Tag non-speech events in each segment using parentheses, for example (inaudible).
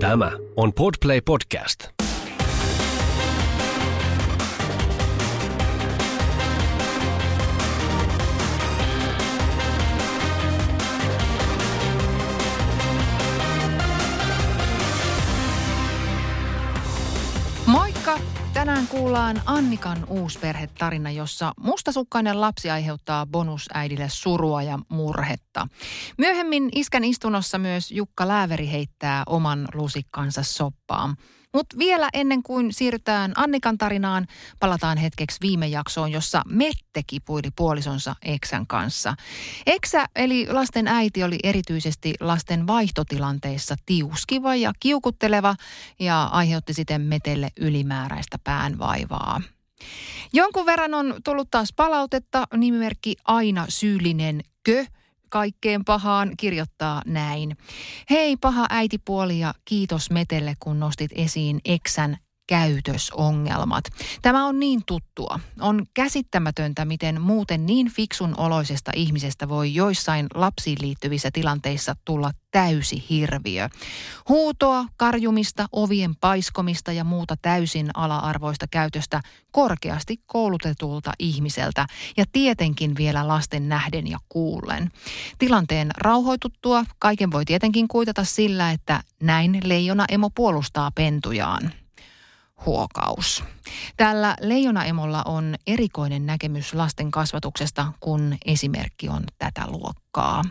Tämä on Podplay Podcast. Moikka! Tänään kuullaan Annikan uusperhetarina, jossa mustasukkainen lapsi aiheuttaa bonusäidille surua ja murhetta. Myöhemmin iskän istunnossa myös Jukka Lääveri heittää oman lusikkansa soppaan. Mutta vielä ennen kuin siirrytään Annikan tarinaan, palataan hetkeksi viime jaksoon, jossa Mette kipuili puolisonsa Eksän kanssa. Eksä eli lasten äiti oli erityisesti lasten vaihtotilanteissa tiuskiva ja kiukutteleva ja aiheutti siten Metelle ylimääräistä päänvaivaa. Jonkun verran on tullut taas palautetta, nimimerkki aina syyllinen kö kaikkeen pahaan kirjoittaa näin. Hei paha äitipuoli ja kiitos Metelle, kun nostit esiin Eksän käytösongelmat. Tämä on niin tuttua. On käsittämätöntä, miten muuten niin fiksun oloisesta ihmisestä voi joissain lapsiin liittyvissä tilanteissa tulla täysi hirviö. Huutoa, karjumista, ovien paiskomista ja muuta täysin ala-arvoista käytöstä korkeasti koulutetulta ihmiseltä ja tietenkin vielä lasten nähden ja kuullen. Tilanteen rauhoituttua kaiken voi tietenkin kuitata sillä, että näin leijona emo puolustaa pentujaan huokaus. Tällä leijonaemolla on erikoinen näkemys lasten kasvatuksesta, kun esimerkki on tätä luokkaa.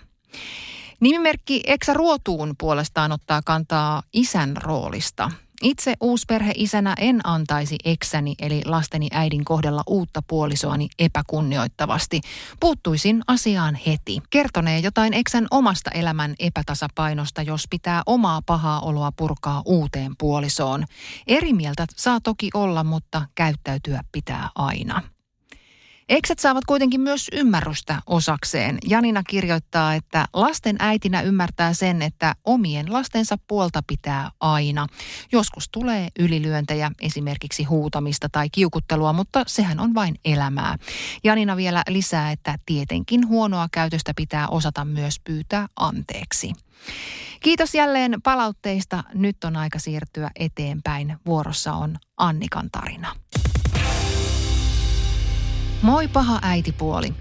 Nimimerkki Eksä Ruotuun puolestaan ottaa kantaa isän roolista. Itse uusperheisänä en antaisi eksäni eli lasteni äidin kohdella uutta puolisoani epäkunnioittavasti. Puuttuisin asiaan heti. Kertonee jotain eksän omasta elämän epätasapainosta, jos pitää omaa pahaa oloa purkaa uuteen puolisoon. Eri mieltä saa toki olla, mutta käyttäytyä pitää aina. Ekset saavat kuitenkin myös ymmärrystä osakseen. Janina kirjoittaa, että lasten äitinä ymmärtää sen, että omien lastensa puolta pitää aina. Joskus tulee ylilyöntejä, esimerkiksi huutamista tai kiukuttelua, mutta sehän on vain elämää. Janina vielä lisää, että tietenkin huonoa käytöstä pitää osata myös pyytää anteeksi. Kiitos jälleen palautteista. Nyt on aika siirtyä eteenpäin. Vuorossa on Annikan tarina. Moi paha äitipuoli.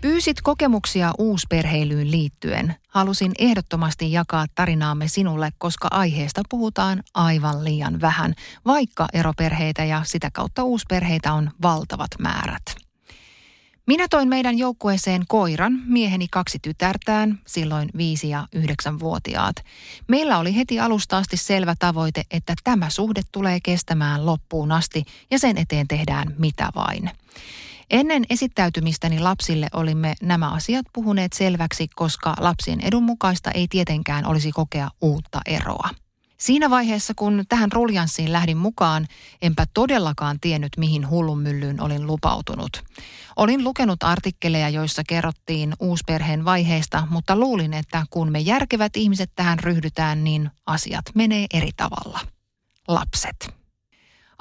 Pyysit kokemuksia uusperheilyyn liittyen. Halusin ehdottomasti jakaa tarinaamme sinulle, koska aiheesta puhutaan aivan liian vähän, vaikka eroperheitä ja sitä kautta uusperheitä on valtavat määrät. Minä toin meidän joukkueeseen koiran, mieheni kaksi tytärtään, silloin viisi ja yhdeksänvuotiaat. Meillä oli heti alusta asti selvä tavoite, että tämä suhde tulee kestämään loppuun asti ja sen eteen tehdään mitä vain. Ennen esittäytymistäni lapsille olimme nämä asiat puhuneet selväksi, koska lapsien edun mukaista ei tietenkään olisi kokea uutta eroa. Siinä vaiheessa, kun tähän ruljanssiin lähdin mukaan, enpä todellakaan tiennyt, mihin hullunmyllyyn olin lupautunut. Olin lukenut artikkeleja, joissa kerrottiin uusperheen vaiheista, mutta luulin, että kun me järkevät ihmiset tähän ryhdytään, niin asiat menee eri tavalla. Lapset.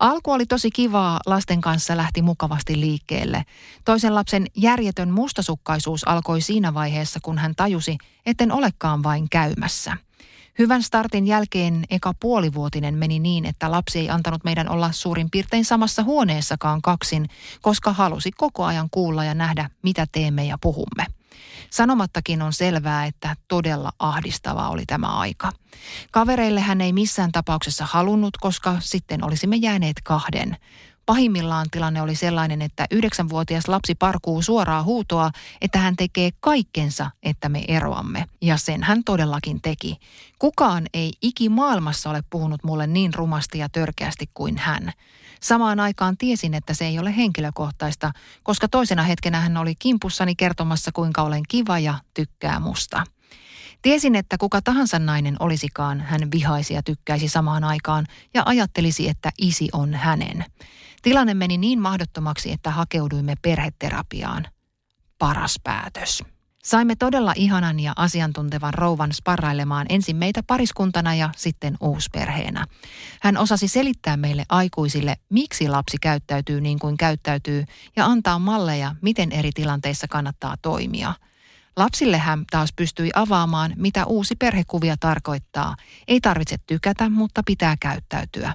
Alku oli tosi kivaa, lasten kanssa lähti mukavasti liikkeelle. Toisen lapsen järjetön mustasukkaisuus alkoi siinä vaiheessa, kun hän tajusi, etten olekaan vain käymässä. Hyvän startin jälkeen eka puolivuotinen meni niin, että lapsi ei antanut meidän olla suurin piirtein samassa huoneessakaan kaksin, koska halusi koko ajan kuulla ja nähdä, mitä teemme ja puhumme. Sanomattakin on selvää, että todella ahdistavaa oli tämä aika. Kavereille hän ei missään tapauksessa halunnut, koska sitten olisimme jääneet kahden. Pahimmillaan tilanne oli sellainen, että yhdeksänvuotias lapsi parkuu suoraa huutoa, että hän tekee kaikkensa, että me eroamme. Ja sen hän todellakin teki. Kukaan ei ikimaailmassa ole puhunut mulle niin rumasti ja törkeästi kuin hän. Samaan aikaan tiesin, että se ei ole henkilökohtaista, koska toisena hetkenä hän oli kimpussani kertomassa, kuinka olen kiva ja tykkää musta. Tiesin, että kuka tahansa nainen olisikaan, hän vihaisi ja tykkäisi samaan aikaan ja ajattelisi, että isi on hänen. Tilanne meni niin mahdottomaksi, että hakeuduimme perheterapiaan. Paras päätös. Saimme todella ihanan ja asiantuntevan rouvan sparrailemaan ensin meitä pariskuntana ja sitten uusperheenä. Hän osasi selittää meille aikuisille, miksi lapsi käyttäytyy niin kuin käyttäytyy ja antaa malleja, miten eri tilanteissa kannattaa toimia. Lapsille hän taas pystyi avaamaan, mitä uusi perhekuvia tarkoittaa. Ei tarvitse tykätä, mutta pitää käyttäytyä.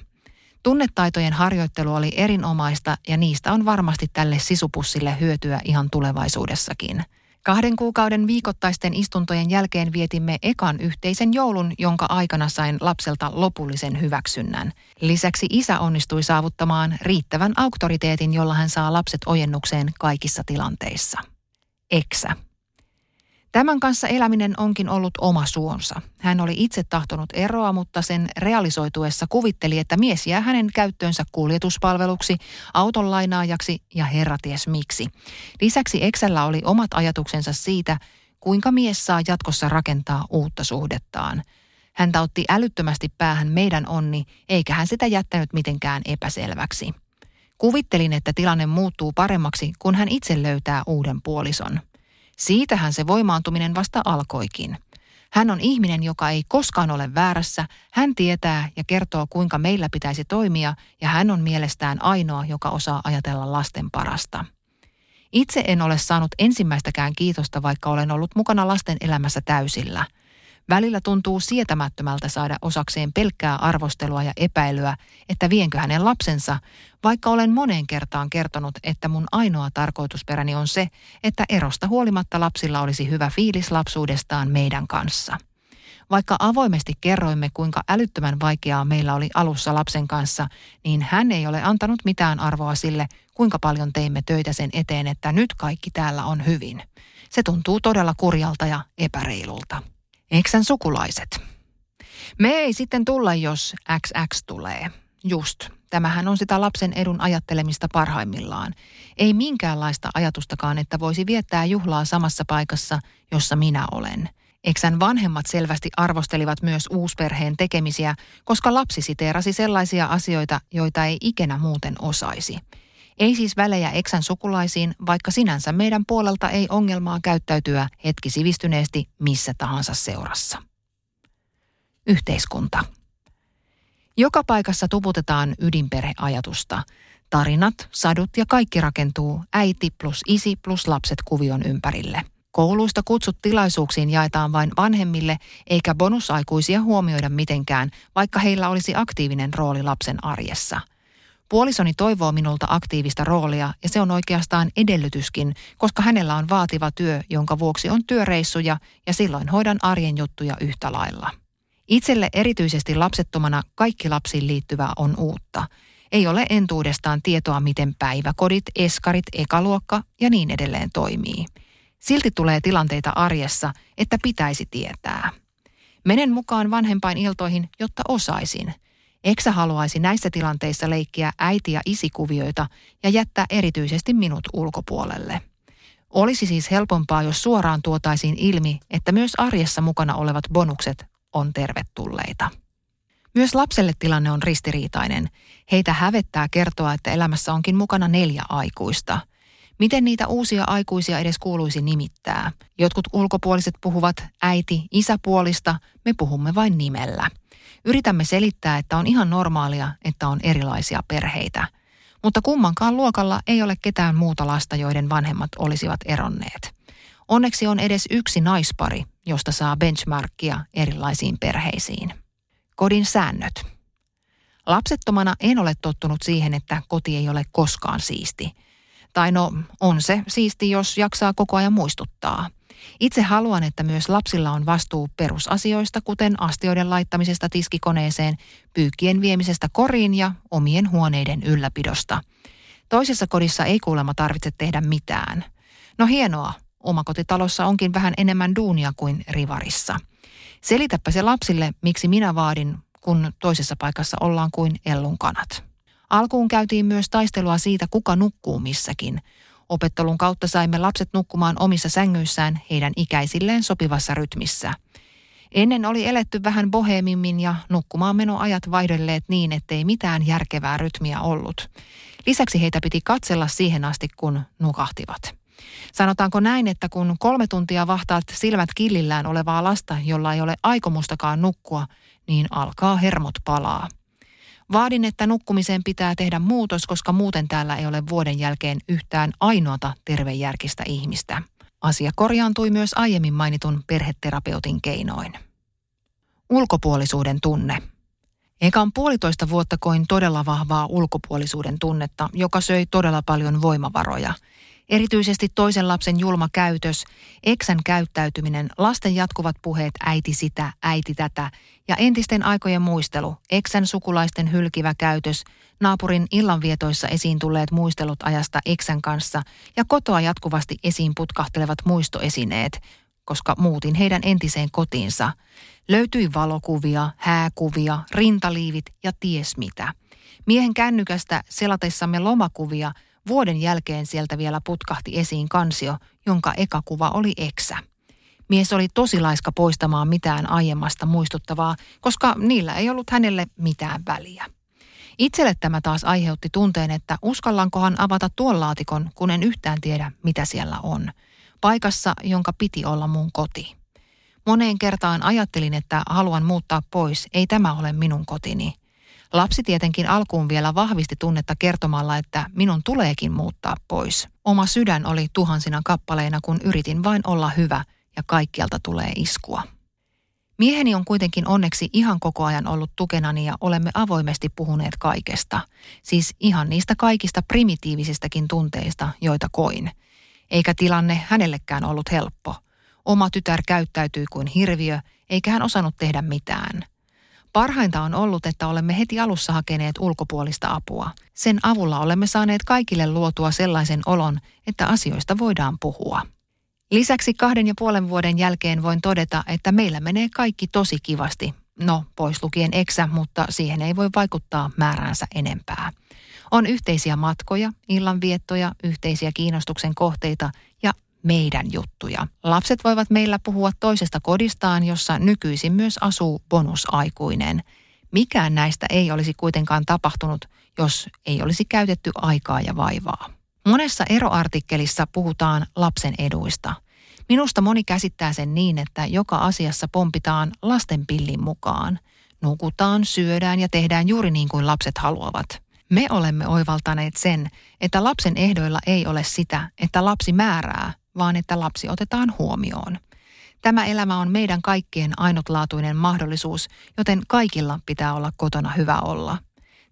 Tunnetaitojen harjoittelu oli erinomaista ja niistä on varmasti tälle sisupussille hyötyä ihan tulevaisuudessakin. Kahden kuukauden viikoittaisten istuntojen jälkeen vietimme ekan yhteisen joulun, jonka aikana sain lapselta lopullisen hyväksynnän. Lisäksi isä onnistui saavuttamaan riittävän auktoriteetin, jolla hän saa lapset ojennukseen kaikissa tilanteissa. Eksä. Tämän kanssa eläminen onkin ollut oma suonsa. Hän oli itse tahtonut eroa, mutta sen realisoituessa kuvitteli, että mies jää hänen käyttöönsä kuljetuspalveluksi, auton lainaajaksi ja herraties miksi. Lisäksi Exellä oli omat ajatuksensa siitä, kuinka mies saa jatkossa rakentaa uutta suhdettaan. Hän otti älyttömästi päähän meidän onni, eikä hän sitä jättänyt mitenkään epäselväksi. Kuvittelin, että tilanne muuttuu paremmaksi, kun hän itse löytää uuden puolison – Siitähän se voimaantuminen vasta alkoikin. Hän on ihminen, joka ei koskaan ole väärässä. Hän tietää ja kertoo, kuinka meillä pitäisi toimia, ja hän on mielestään ainoa, joka osaa ajatella lasten parasta. Itse en ole saanut ensimmäistäkään kiitosta, vaikka olen ollut mukana lasten elämässä täysillä – Välillä tuntuu sietämättömältä saada osakseen pelkkää arvostelua ja epäilyä, että vienkö hänen lapsensa, vaikka olen moneen kertaan kertonut, että mun ainoa tarkoitusperäni on se, että erosta huolimatta lapsilla olisi hyvä fiilis lapsuudestaan meidän kanssa. Vaikka avoimesti kerroimme, kuinka älyttömän vaikeaa meillä oli alussa lapsen kanssa, niin hän ei ole antanut mitään arvoa sille, kuinka paljon teimme töitä sen eteen, että nyt kaikki täällä on hyvin. Se tuntuu todella kurjalta ja epäreilulta. Eksän sukulaiset. Me ei sitten tulla, jos XX tulee. Just. Tämähän on sitä lapsen edun ajattelemista parhaimmillaan. Ei minkäänlaista ajatustakaan, että voisi viettää juhlaa samassa paikassa, jossa minä olen. Eksän vanhemmat selvästi arvostelivat myös uusperheen tekemisiä, koska lapsi siteerasi sellaisia asioita, joita ei ikinä muuten osaisi. Ei siis välejä eksän sukulaisiin, vaikka sinänsä meidän puolelta ei ongelmaa käyttäytyä hetki sivistyneesti missä tahansa seurassa. Yhteiskunta. Joka paikassa tuputetaan ydinperheajatusta. Tarinat, sadut ja kaikki rakentuu äiti plus isi plus lapset kuvion ympärille. Kouluista kutsut tilaisuuksiin jaetaan vain vanhemmille, eikä bonusaikuisia huomioida mitenkään, vaikka heillä olisi aktiivinen rooli lapsen arjessa – Puolisoni toivoo minulta aktiivista roolia ja se on oikeastaan edellytyskin, koska hänellä on vaativa työ, jonka vuoksi on työreissuja ja silloin hoidan arjen juttuja yhtä lailla. Itselle erityisesti lapsettomana kaikki lapsiin liittyvää on uutta. Ei ole entuudestaan tietoa, miten päiväkodit, eskarit, ekaluokka ja niin edelleen toimii. Silti tulee tilanteita arjessa, että pitäisi tietää. Menen mukaan vanhempain iltoihin, jotta osaisin – Eksä haluaisi näissä tilanteissa leikkiä äiti- ja isikuvioita ja jättää erityisesti minut ulkopuolelle. Olisi siis helpompaa, jos suoraan tuotaisiin ilmi, että myös arjessa mukana olevat bonukset on tervetulleita. Myös lapselle tilanne on ristiriitainen. Heitä hävettää kertoa, että elämässä onkin mukana neljä aikuista. Miten niitä uusia aikuisia edes kuuluisi nimittää? Jotkut ulkopuoliset puhuvat äiti, isäpuolista, me puhumme vain nimellä – Yritämme selittää, että on ihan normaalia, että on erilaisia perheitä. Mutta kummankaan luokalla ei ole ketään muuta lasta, joiden vanhemmat olisivat eronneet. Onneksi on edes yksi naispari, josta saa benchmarkia erilaisiin perheisiin. Kodin säännöt. Lapsettomana en ole tottunut siihen, että koti ei ole koskaan siisti. Tai no, on se siisti, jos jaksaa koko ajan muistuttaa. Itse haluan, että myös lapsilla on vastuu perusasioista, kuten astioiden laittamisesta tiskikoneeseen, pyykkien viemisestä koriin ja omien huoneiden ylläpidosta. Toisessa kodissa ei kuulemma tarvitse tehdä mitään. No hienoa, omakotitalossa onkin vähän enemmän duunia kuin rivarissa. Selitäpä se lapsille, miksi minä vaadin, kun toisessa paikassa ollaan kuin ellun kanat. Alkuun käytiin myös taistelua siitä, kuka nukkuu missäkin. Opettelun kautta saimme lapset nukkumaan omissa sängyissään heidän ikäisilleen sopivassa rytmissä. Ennen oli eletty vähän bohemimmin ja nukkumaan menoajat vaihdelleet niin, ettei mitään järkevää rytmiä ollut. Lisäksi heitä piti katsella siihen asti, kun nukahtivat. Sanotaanko näin, että kun kolme tuntia vahtaat silmät killillään olevaa lasta, jolla ei ole aikomustakaan nukkua, niin alkaa hermot palaa. Vaadin, että nukkumiseen pitää tehdä muutos, koska muuten täällä ei ole vuoden jälkeen yhtään ainoata tervejärkistä ihmistä. Asia korjaantui myös aiemmin mainitun perheterapeutin keinoin. Ulkopuolisuuden tunne. Ekan puolitoista vuotta koin todella vahvaa ulkopuolisuuden tunnetta, joka söi todella paljon voimavaroja – Erityisesti toisen lapsen julma käytös, eksän käyttäytyminen, lasten jatkuvat puheet äiti sitä, äiti tätä ja entisten aikojen muistelu, eksän sukulaisten hylkivä käytös, naapurin illanvietoissa esiin tulleet muistelut ajasta eksän kanssa ja kotoa jatkuvasti esiin putkahtelevat muistoesineet, koska muutin heidän entiseen kotiinsa. Löytyi valokuvia, hääkuvia, rintaliivit ja ties mitä. Miehen kännykästä selatessamme lomakuvia – Vuoden jälkeen sieltä vielä putkahti esiin kansio, jonka eka kuva oli eksä. Mies oli tosi laiska poistamaan mitään aiemmasta muistuttavaa, koska niillä ei ollut hänelle mitään väliä. Itselle tämä taas aiheutti tunteen, että uskallankohan avata tuon laatikon, kun en yhtään tiedä, mitä siellä on. Paikassa, jonka piti olla mun koti. Moneen kertaan ajattelin, että haluan muuttaa pois, ei tämä ole minun kotini – Lapsi tietenkin alkuun vielä vahvisti tunnetta kertomalla, että minun tuleekin muuttaa pois. Oma sydän oli tuhansina kappaleina, kun yritin vain olla hyvä ja kaikkialta tulee iskua. Mieheni on kuitenkin onneksi ihan koko ajan ollut tukenani ja olemme avoimesti puhuneet kaikesta. Siis ihan niistä kaikista primitiivisistäkin tunteista, joita koin. Eikä tilanne hänellekään ollut helppo. Oma tytär käyttäytyi kuin hirviö, eikä hän osannut tehdä mitään – Parhainta on ollut, että olemme heti alussa hakeneet ulkopuolista apua. Sen avulla olemme saaneet kaikille luotua sellaisen olon, että asioista voidaan puhua. Lisäksi kahden ja puolen vuoden jälkeen voin todeta, että meillä menee kaikki tosi kivasti. No, pois lukien eksä, mutta siihen ei voi vaikuttaa määräänsä enempää. On yhteisiä matkoja, illanviettoja, yhteisiä kiinnostuksen kohteita ja meidän juttuja. Lapset voivat meillä puhua toisesta kodistaan, jossa nykyisin myös asuu bonusaikuinen. Mikään näistä ei olisi kuitenkaan tapahtunut, jos ei olisi käytetty aikaa ja vaivaa. Monessa eroartikkelissa puhutaan lapsen eduista. Minusta moni käsittää sen niin, että joka asiassa pompitaan lasten pillin mukaan. Nukutaan, syödään ja tehdään juuri niin kuin lapset haluavat. Me olemme oivaltaneet sen, että lapsen ehdoilla ei ole sitä, että lapsi määrää, vaan että lapsi otetaan huomioon. Tämä elämä on meidän kaikkien ainutlaatuinen mahdollisuus, joten kaikilla pitää olla kotona hyvä olla.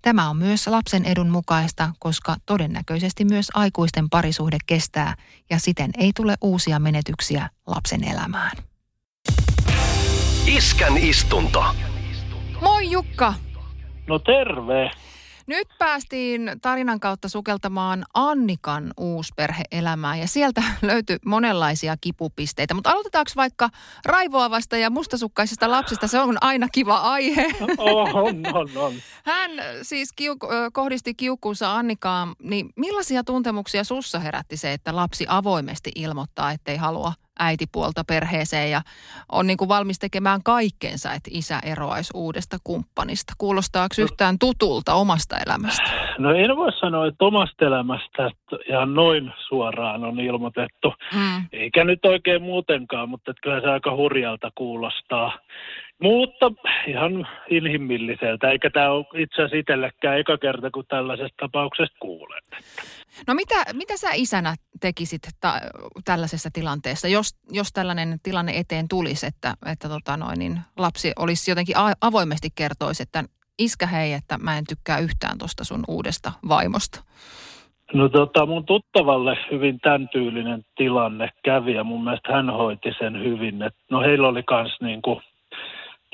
Tämä on myös lapsen edun mukaista, koska todennäköisesti myös aikuisten parisuhde kestää ja siten ei tule uusia menetyksiä lapsen elämään. Iskän istunto. Moi Jukka! No terve. Nyt päästiin tarinan kautta sukeltamaan Annikan uusperheelämään ja sieltä (laughs) löytyi monenlaisia kipupisteitä. Mutta aloitetaanko vaikka raivoavasta ja mustasukkaisesta lapsesta? Se on aina kiva aihe. (laughs) On, on, on. Hän siis kiuk- kohdisti kiukkuunsa Annikaan. Niin millaisia tuntemuksia sussa herätti se, että lapsi avoimesti ilmoittaa, ettei halua äitipuolta perheeseen ja on niin kuin valmis tekemään kaikkeensa, että isä eroaisi uudesta kumppanista. Kuulostaako yhtään tutulta omasta elämästä? No en voi sanoa, että omasta elämästä että ihan noin suoraan on ilmoitettu. Mm. Eikä nyt oikein muutenkaan, mutta että kyllä se aika hurjalta kuulostaa. Mutta ihan inhimilliseltä, eikä tämä ole itse asiassa itsellekään eka kerta, kun tällaisesta tapauksesta kuulen. No mitä, mitä sä isänä tekisit ta- tällaisessa tilanteessa, jos, jos tällainen tilanne eteen tulisi, että, että tota noin, niin lapsi olisi jotenkin avoimesti kertoisi, että iskä hei, että mä en tykkää yhtään tuosta sun uudesta vaimosta? No tota, mun tuttavalle hyvin tämän tyylinen tilanne kävi ja mun mielestä hän hoiti sen hyvin. Et, no heillä oli kans niinku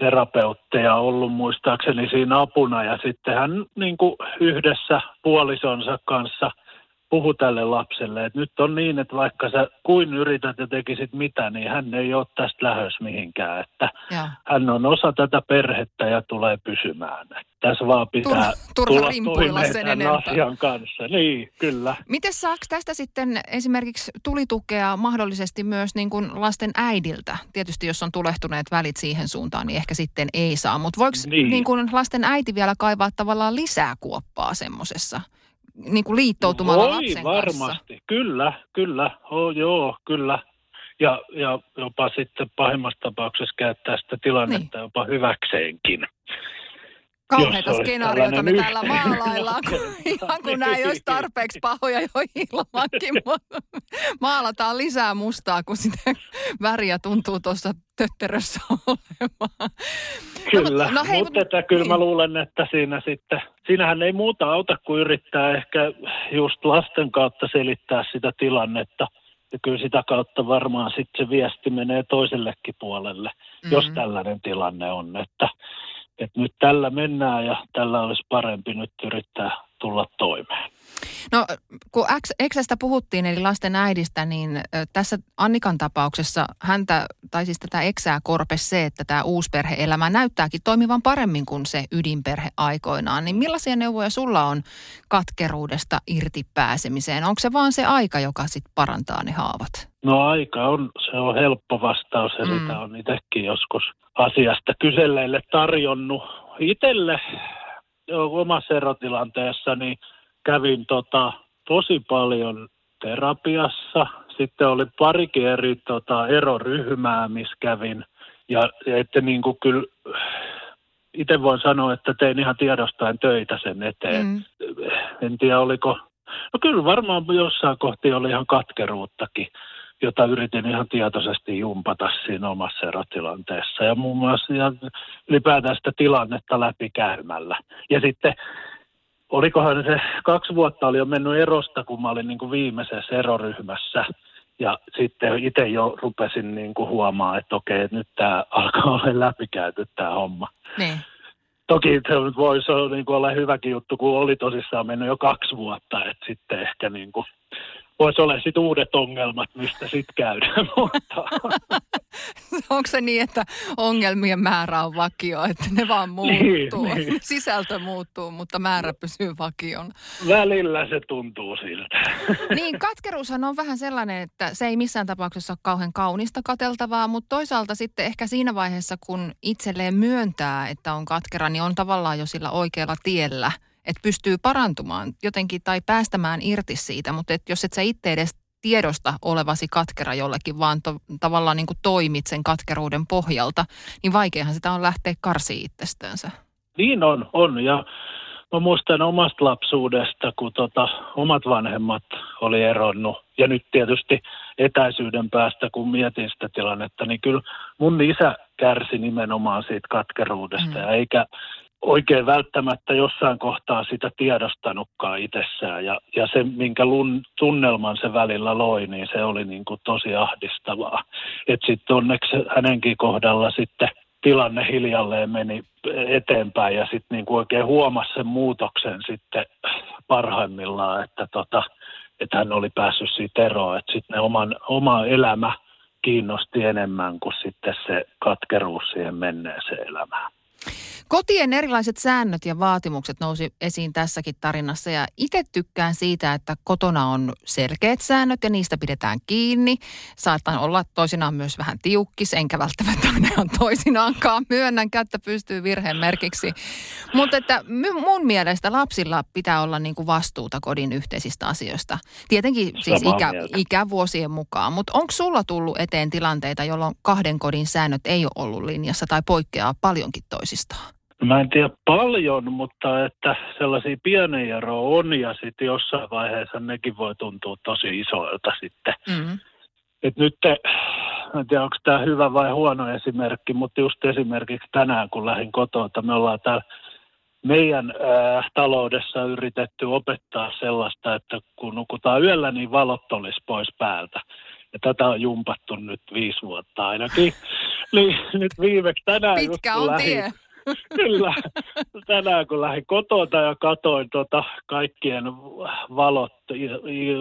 terapeutteja ollut muistaakseni siinä apuna. Ja sitten hän niin kuin yhdessä puolisonsa kanssa puhu tälle lapselle, että nyt on niin, että vaikka sä kuin yrität ja tekisit mitä, niin hän ei ole tästä lähös mihinkään. Että hän on osa tätä perhettä ja tulee pysymään. Tässä vaan pitää turha tulla toimeen sen tämän enempää. asian kanssa. Niin, kyllä. Miten saako tästä sitten esimerkiksi tulitukea mahdollisesti myös niin kuin lasten äidiltä? Tietysti jos on tulehtuneet välit siihen suuntaan, niin ehkä sitten ei saa. Mutta voiko niin. Niin. kuin lasten äiti vielä kaivaa tavallaan lisää kuoppaa semmoisessa? Niin kuin liittoutumalla Voi lapsen varmasti, kyllä, kyllä, oh, joo, kyllä. Ja, ja jopa sitten pahimmassa tapauksessa käyttää sitä tilannetta niin. jopa hyväkseenkin. Kauheita skenaarioita me täällä maalaillaan, kun, (laughs) ihan kun nämä ei olisi tarpeeksi pahoja jo ilmankin. (laughs) Maalataan lisää mustaa, kun sitä väriä tuntuu tuossa tötterössä olevan. Kyllä, no no, hei, mutta mut- että kyllä mä niin. luulen, että siinä sitten, siinähän ei muuta auta kuin yrittää ehkä just lasten kautta selittää sitä tilannetta. Ja kyllä sitä kautta varmaan sitten se viesti menee toisellekin puolelle, mm-hmm. jos tällainen tilanne on, että, että nyt tällä mennään ja tällä olisi parempi nyt yrittää tulla toimeen. No kun Xstä puhuttiin, eli lasten äidistä, niin tässä Annikan tapauksessa häntä, tai siis tätä Xää korpes se, että tämä uusperhe-elämä näyttääkin toimivan paremmin kuin se ydinperhe aikoinaan. Niin millaisia neuvoja sulla on katkeruudesta irti pääsemiseen? Onko se vaan se aika, joka sitten parantaa ne haavat? No aika on, se on helppo vastaus ja Mm. sitä on itsekin joskus asiasta kyselleille tarjonnut. Itelle omassa erotilanteessa niin kävin tota, tosi paljon terapiassa. Sitten oli parikin eri tota, eroryhmää, missä kävin. Ja että niin kuin kyllä itse voin sanoa, että tein ihan tiedostaen töitä sen eteen. Mm. En tiedä oliko, no kyllä varmaan jossain kohti oli ihan katkeruuttakin, jota yritin ihan tietoisesti jumpata siinä omassa erotilanteessa. Ja muun muassa ja ylipäätään sitä tilannetta läpikäymällä. Ja sitten olikohan se kaksi vuotta oli jo mennyt erosta, kun mä olin niin kuin viimeisessä eroryhmässä. Ja sitten itse jo rupesin niin kuin huomaa, että okei, että nyt tämä alkaa olla läpikäyty tämä homma. Niin. Toki se nyt voisi olla, niin kuin olla hyväkin juttu, kun oli tosissaan mennyt jo kaksi vuotta, että sitten ehkä niin kuin, voisi olla sitten uudet ongelmat, mistä sitten käydään. (laughs) Mutta (laughs) Onko se niin, että ongelmien määrä on vakio, että ne vaan muuttuu? Niin, niin. (laughs) Sisältö muuttuu, mutta määrä pysyy vakion. välillä se tuntuu siltä. Niin, katkeruushan on vähän sellainen, että se ei missään tapauksessa ole kauhean kaunista kateltavaa, mutta toisaalta sitten ehkä siinä vaiheessa, kun itselleen myöntää, että on katkera, niin on tavallaan jo sillä oikealla tiellä, että pystyy parantumaan jotenkin tai päästämään irti siitä, mutta et jos et sä itse edes tiedosta olevasi katkera jollekin, vaan to, tavallaan niin kuin toimit sen katkeruuden pohjalta, niin vaikeahan sitä on lähteä karsiin itsestänsä. Niin on, on. Ja mä muistan omasta lapsuudesta, kun tota, omat vanhemmat oli eronnut. Ja nyt tietysti etäisyyden päästä, kun mietin sitä tilannetta, niin kyllä mun isä kärsi nimenomaan siitä katkeruudesta. Mm. Ja eikä oikein välttämättä jossain kohtaa sitä tiedostanutkaan itsessään. Ja, ja se, minkä lun, tunnelman se välillä loi, niin se oli niin kuin tosi ahdistavaa. Että sitten onneksi hänenkin kohdalla sitten tilanne hiljalleen meni eteenpäin ja sitten niin oikein huomasi sen muutoksen sitten parhaimmillaan, että, tota, että hän oli päässyt siitä eroon. Että sitten oman, oma elämä kiinnosti enemmän kuin sitten se katkeruus siihen menneeseen elämään. Kotien erilaiset säännöt ja vaatimukset nousi esiin tässäkin tarinassa ja itse tykkään siitä, että kotona on selkeät säännöt ja niistä pidetään kiinni. Saattaa olla toisinaan myös vähän tiukkis, enkä välttämättä (laughs) aina toisinaankaan. Myönnän kättä pystyy virheen merkiksi. Mutta että mun mielestä lapsilla pitää olla niinku vastuuta kodin yhteisistä asioista. Tietenkin siis Samaa ikä, mieltä. ikävuosien mukaan, mutta onko sulla tullut eteen tilanteita, jolloin kahden kodin säännöt ei ole ollut linjassa tai poikkeaa paljonkin toisistaan? Mä en tiedä paljon, mutta että sellaisia pieniä eroja on ja sitten jossain vaiheessa nekin voi tuntua tosi isoilta sitten. Mm. Et nyt, mä en tiedä onko tämä hyvä vai huono esimerkki, mutta just esimerkiksi tänään kun lähdin kotoa, me ollaan täällä meidän ää, taloudessa yritetty opettaa sellaista, että kun nukutaan yöllä, niin valot olisi pois päältä. Ja tätä on jumpattu nyt viisi vuotta ainakin. (laughs) niin nyt viimeksi tänään just Pitkä kun on lähdin, tie. (laughs) Kyllä. Tänään kun lähdin kotota ja katoin tota kaikkien valot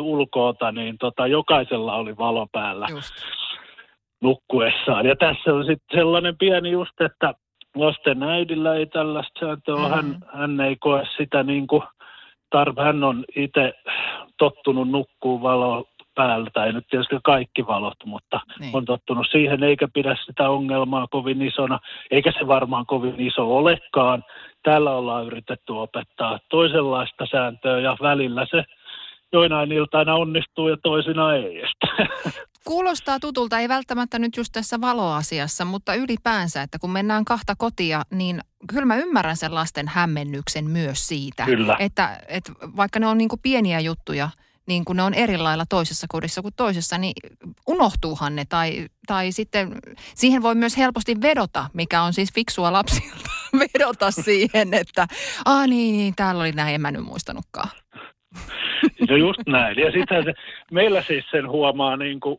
ulkoota, niin tota jokaisella oli valo päällä Just. nukkuessaan. Ja tässä on sitten sellainen pieni just, että lasten äidillä ei tällaista sääntöä ole. Hän, hän ei koe sitä niin kuin tarve. Hän on itse tottunut nukkuu valo päältä, ei nyt tietysti kaikki valot, mutta Niin. on tottunut siihen, eikä pidä sitä ongelmaa kovin isona, eikä se varmaan kovin iso olekaan. Täällä ollaan yritetty opettaa toisenlaista sääntöä ja välillä se joinain iltaina onnistuu ja toisina ei. (laughs) Kuulostaa tutulta, ei välttämättä nyt just tässä valoasiassa, mutta ylipäänsä, että kun mennään kahta kotia, niin kyllä mä ymmärrän sen lasten hämmennyksen myös siitä. Kyllä. Että, että vaikka ne on niin pieniä juttuja, niin kun ne on eri lailla toisessa kodissa kuin toisessa, niin unohtuuhan ne. Tai, tai sitten siihen voi myös helposti vedota, mikä on siis fiksua lapsilta, (laughs) vedota siihen, että ah niin, niin täällä oli näin, en mä nyt muistanutkaan. (laughs) No just näin. Ja sitten meillä siis sen huomaa niin kuin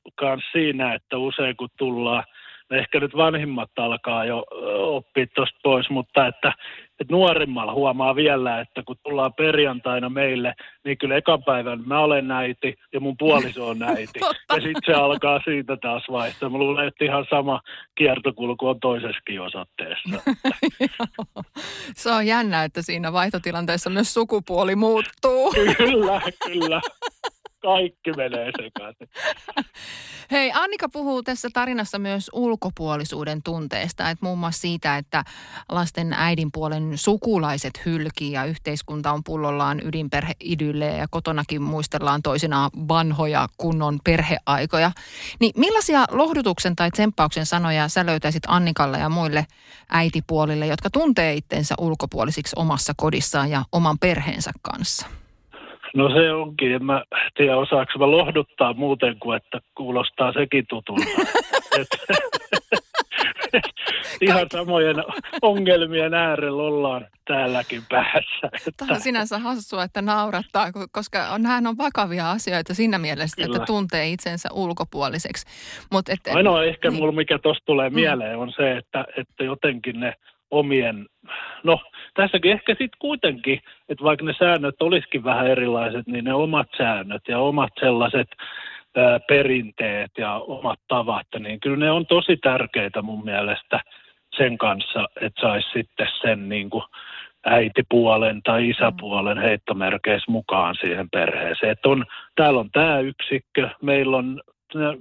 siinä, että usein kun tullaan, ehkä nyt vanhimmat alkaa jo oppia tuosta pois, mutta että, että nuorimmalla huomaa vielä, että kun tullaan perjantaina meille, niin kyllä ekan päivän mä olen äiti ja mun puoliso on äiti. (laughs) Totta. Ja sitten se alkaa siitä taas vaihtaa. Mä luulen, että ihan sama kiertokulku on toisessakin osoitteessa. (laughs) Se on jännä, että siinä vaihtotilanteessa myös sukupuoli muuttuu. kyllä, kyllä. (laughs) Kaikki menee sekaisin. (laughs) Hei, Annika puhuu tässä tarinassa myös ulkopuolisuuden tunteesta, että muun muassa siitä, että lasten äidin puolen sukulaiset hylkii ja yhteiskunta on pullollaan ydinperheidylle ja kotonakin muistellaan toisinaan vanhoja kunnon perheaikoja. Niin millaisia lohdutuksen tai tsemppauksen sanoja sä löytäisit Annikalle ja muille äitipuolille, jotka tuntee itsensä ulkopuolisiksi omassa kodissaan ja oman perheensä kanssa? No se onkin. En mä tiedä, osaako mä lohduttaa muuten kuin, että kuulostaa sekin tutulta. (laughs) (laughs) Ihan samojen ongelmien äärellä ollaan täälläkin päässä. Tämä on sinänsä hassua, että naurattaa, ko- koska on, on vakavia asioita siinä mielessä, Kyllä. että tuntee itsensä ulkopuoliseksi. Mut et, ainoa ehkä niin. mulla, mikä tuosta tulee Mm. mieleen, on se, että, että jotenkin ne omien, no tässäkin ehkä sitten kuitenkin, että vaikka ne säännöt olisikin vähän erilaiset, niin ne omat säännöt ja omat sellaiset ää, perinteet ja omat tavat, niin kyllä ne on tosi tärkeitä mun mielestä sen kanssa, että saisi sitten sen niin kuin äitipuolen tai isäpuolen heittomerkeissä mukaan siihen perheeseen. Että on, täällä on tämä yksikkö, meillä on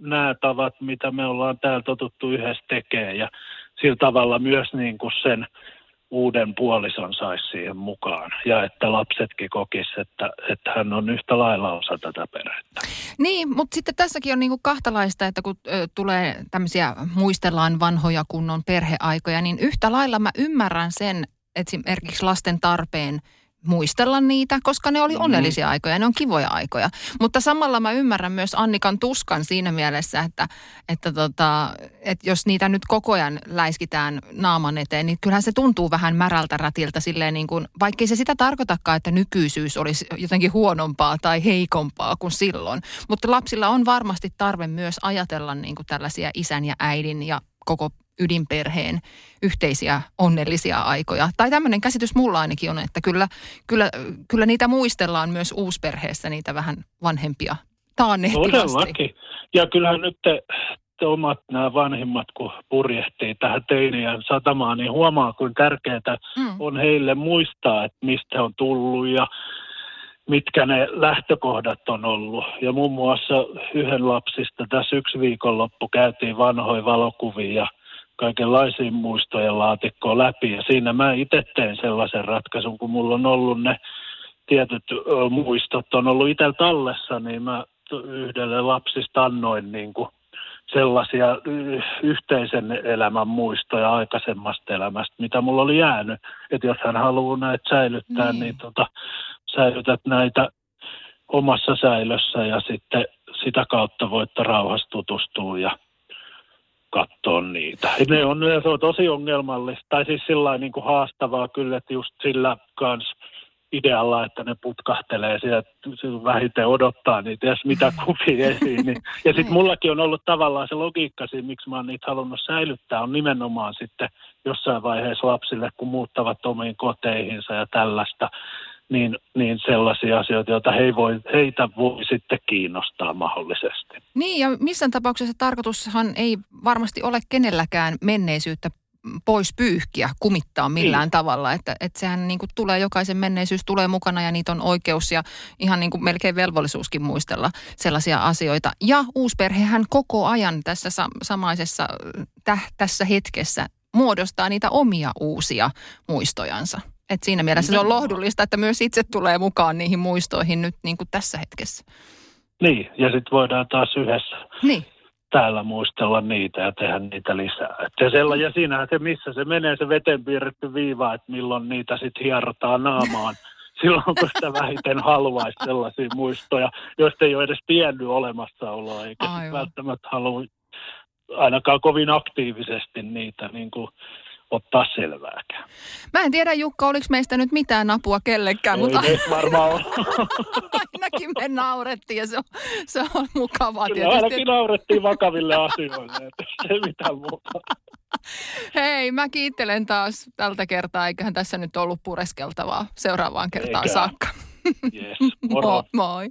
nämä tavat, mitä me ollaan täällä totuttu yhdessä tekemään ja sillä tavalla myös niin kuin sen uuden puolison saisi siihen mukaan ja että lapsetkin kokis, että, että hän on yhtä lailla osa tätä perhettä. Niin, mutta sitten tässäkin on niinku kahtalaista, että kun ö, tulee tämmöisiä, muistellaan vanhoja kunnon perheaikoja, niin yhtä lailla mä ymmärrän sen, esimerkiksi lasten tarpeen muistella niitä, koska ne oli Mhm. onnellisia aikoja, ne on kivoja aikoja. Mutta samalla mä ymmärrän myös Annikan tuskan siinä mielessä, että, että, tota, että jos niitä nyt koko ajan läiskitään naaman eteen, niin kyllähän se tuntuu vähän märältä rätiltä silleen niin kuin, vaikkei se sitä tarkoitakaan, että nykyisyys olisi jotenkin huonompaa tai heikompaa kuin silloin. Mutta lapsilla on varmasti tarve myös ajatella niin kuin tällaisia isän ja äidin ja koko ydinperheen yhteisiä onnellisia aikoja. Tai tämmöinen käsitys mulla ainakin on, että kyllä, kyllä, kyllä niitä muistellaan myös uusperheessä, niitä vähän vanhempia taannehtivasti. Todellakin. Ja kyllähän nyt te, te omat nämä vanhimmat, kun purjehtii tähän teinien satamaan, niin huomaa, kuinka tärkeää Mm. on heille muistaa, että mistä on tullut ja mitkä ne lähtökohdat on ollut. Ja muun muassa yhden lapsista tässä yksi viikonloppu käytiin vanhoja valokuvia ja kaikenlaisia muistojen laatikkoa läpi. Ja siinä mä itse tein sellaisen ratkaisun, kun mulla on ollut ne tietyt ö, muistot on ollut itsellä tallessa, niin mä yhdelle lapsista annoin niin kuin sellaisia yhteisen elämän muistoja aikaisemmasta elämästä, mitä mulla oli jäänyt. Että jos hän haluaa näitä säilyttää, niin, niin tota, säilytät näitä omassa säilössä ja sitten sitä kautta voitte rauhassa tutustua ja katsoa niitä. Et Ne on, se on tosi ongelmallista, tai siis sillä niin kuin haastavaa kyllä, että just sillä kans idealla, että ne putkahtelee sieltä vähiten odottaa niitä, jos mitä (laughs) kuvia esiin. Niin. Ja sitten mullakin on ollut tavallaan se logiikka siinä, miksi mä oon niitä halunnut säilyttää, on nimenomaan sitten jossain vaiheessa lapsille, kun muuttavat omiin koteihinsa ja tällaista, niin, niin sellaisia asioita, joita he voi, heitä voi sitten kiinnostaa mahdollisesti. Niin ja missään tapauksessa tarkoitushan ei varmasti ole kenelläkään menneisyyttä pois pyyhkiä, kumittaa millään niin. tavalla. Että, että sehän niin kuin tulee, jokaisen menneisyys tulee mukana ja niitä on oikeus ja ihan niin kuin melkein velvollisuuskin muistella sellaisia asioita. Ja uusperhehän koko ajan tässä samaisessa täh, tässä hetkessä muodostaa niitä omia uusia muistojansa. Et siinä mielessä se on lohdullista, että myös itse tulee mukaan niihin muistoihin nyt niin kuin tässä hetkessä. Niin, ja sitten voidaan taas yhdessä niin. täällä muistella niitä ja tehdä niitä lisää. Et ja, sella, ja siinähän se, missä se menee, se veteen piirretty viiva, että milloin niitä sitten hierotaan naamaan. (laughs) Silloin, kun sitä vähiten haluaisi sellaisia muistoja, joista ei ole edes tiennyt olemassaoloa, eikä välttämättä halua ainakaan kovin aktiivisesti niitä niin kuin ottaa selvääkään. Mä en tiedä Jukka, oliko meistä nyt mitään apua kellekään, Ei mutta varmaan (laughs) ainakin me naurettiin ja se on, se on mukavaa Kyllä tietysti. ainakin naurettiin vakaville asioille, että ei mitään muuta. Hei, mä kiittelen taas tältä kertaa, eiköhän tässä nyt ollut pureskeltavaa seuraavaan kertaan Eikä. saakka. Yes, moro. moi.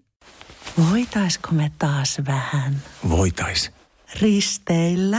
Voitaisko me taas vähän Voitais. risteillä?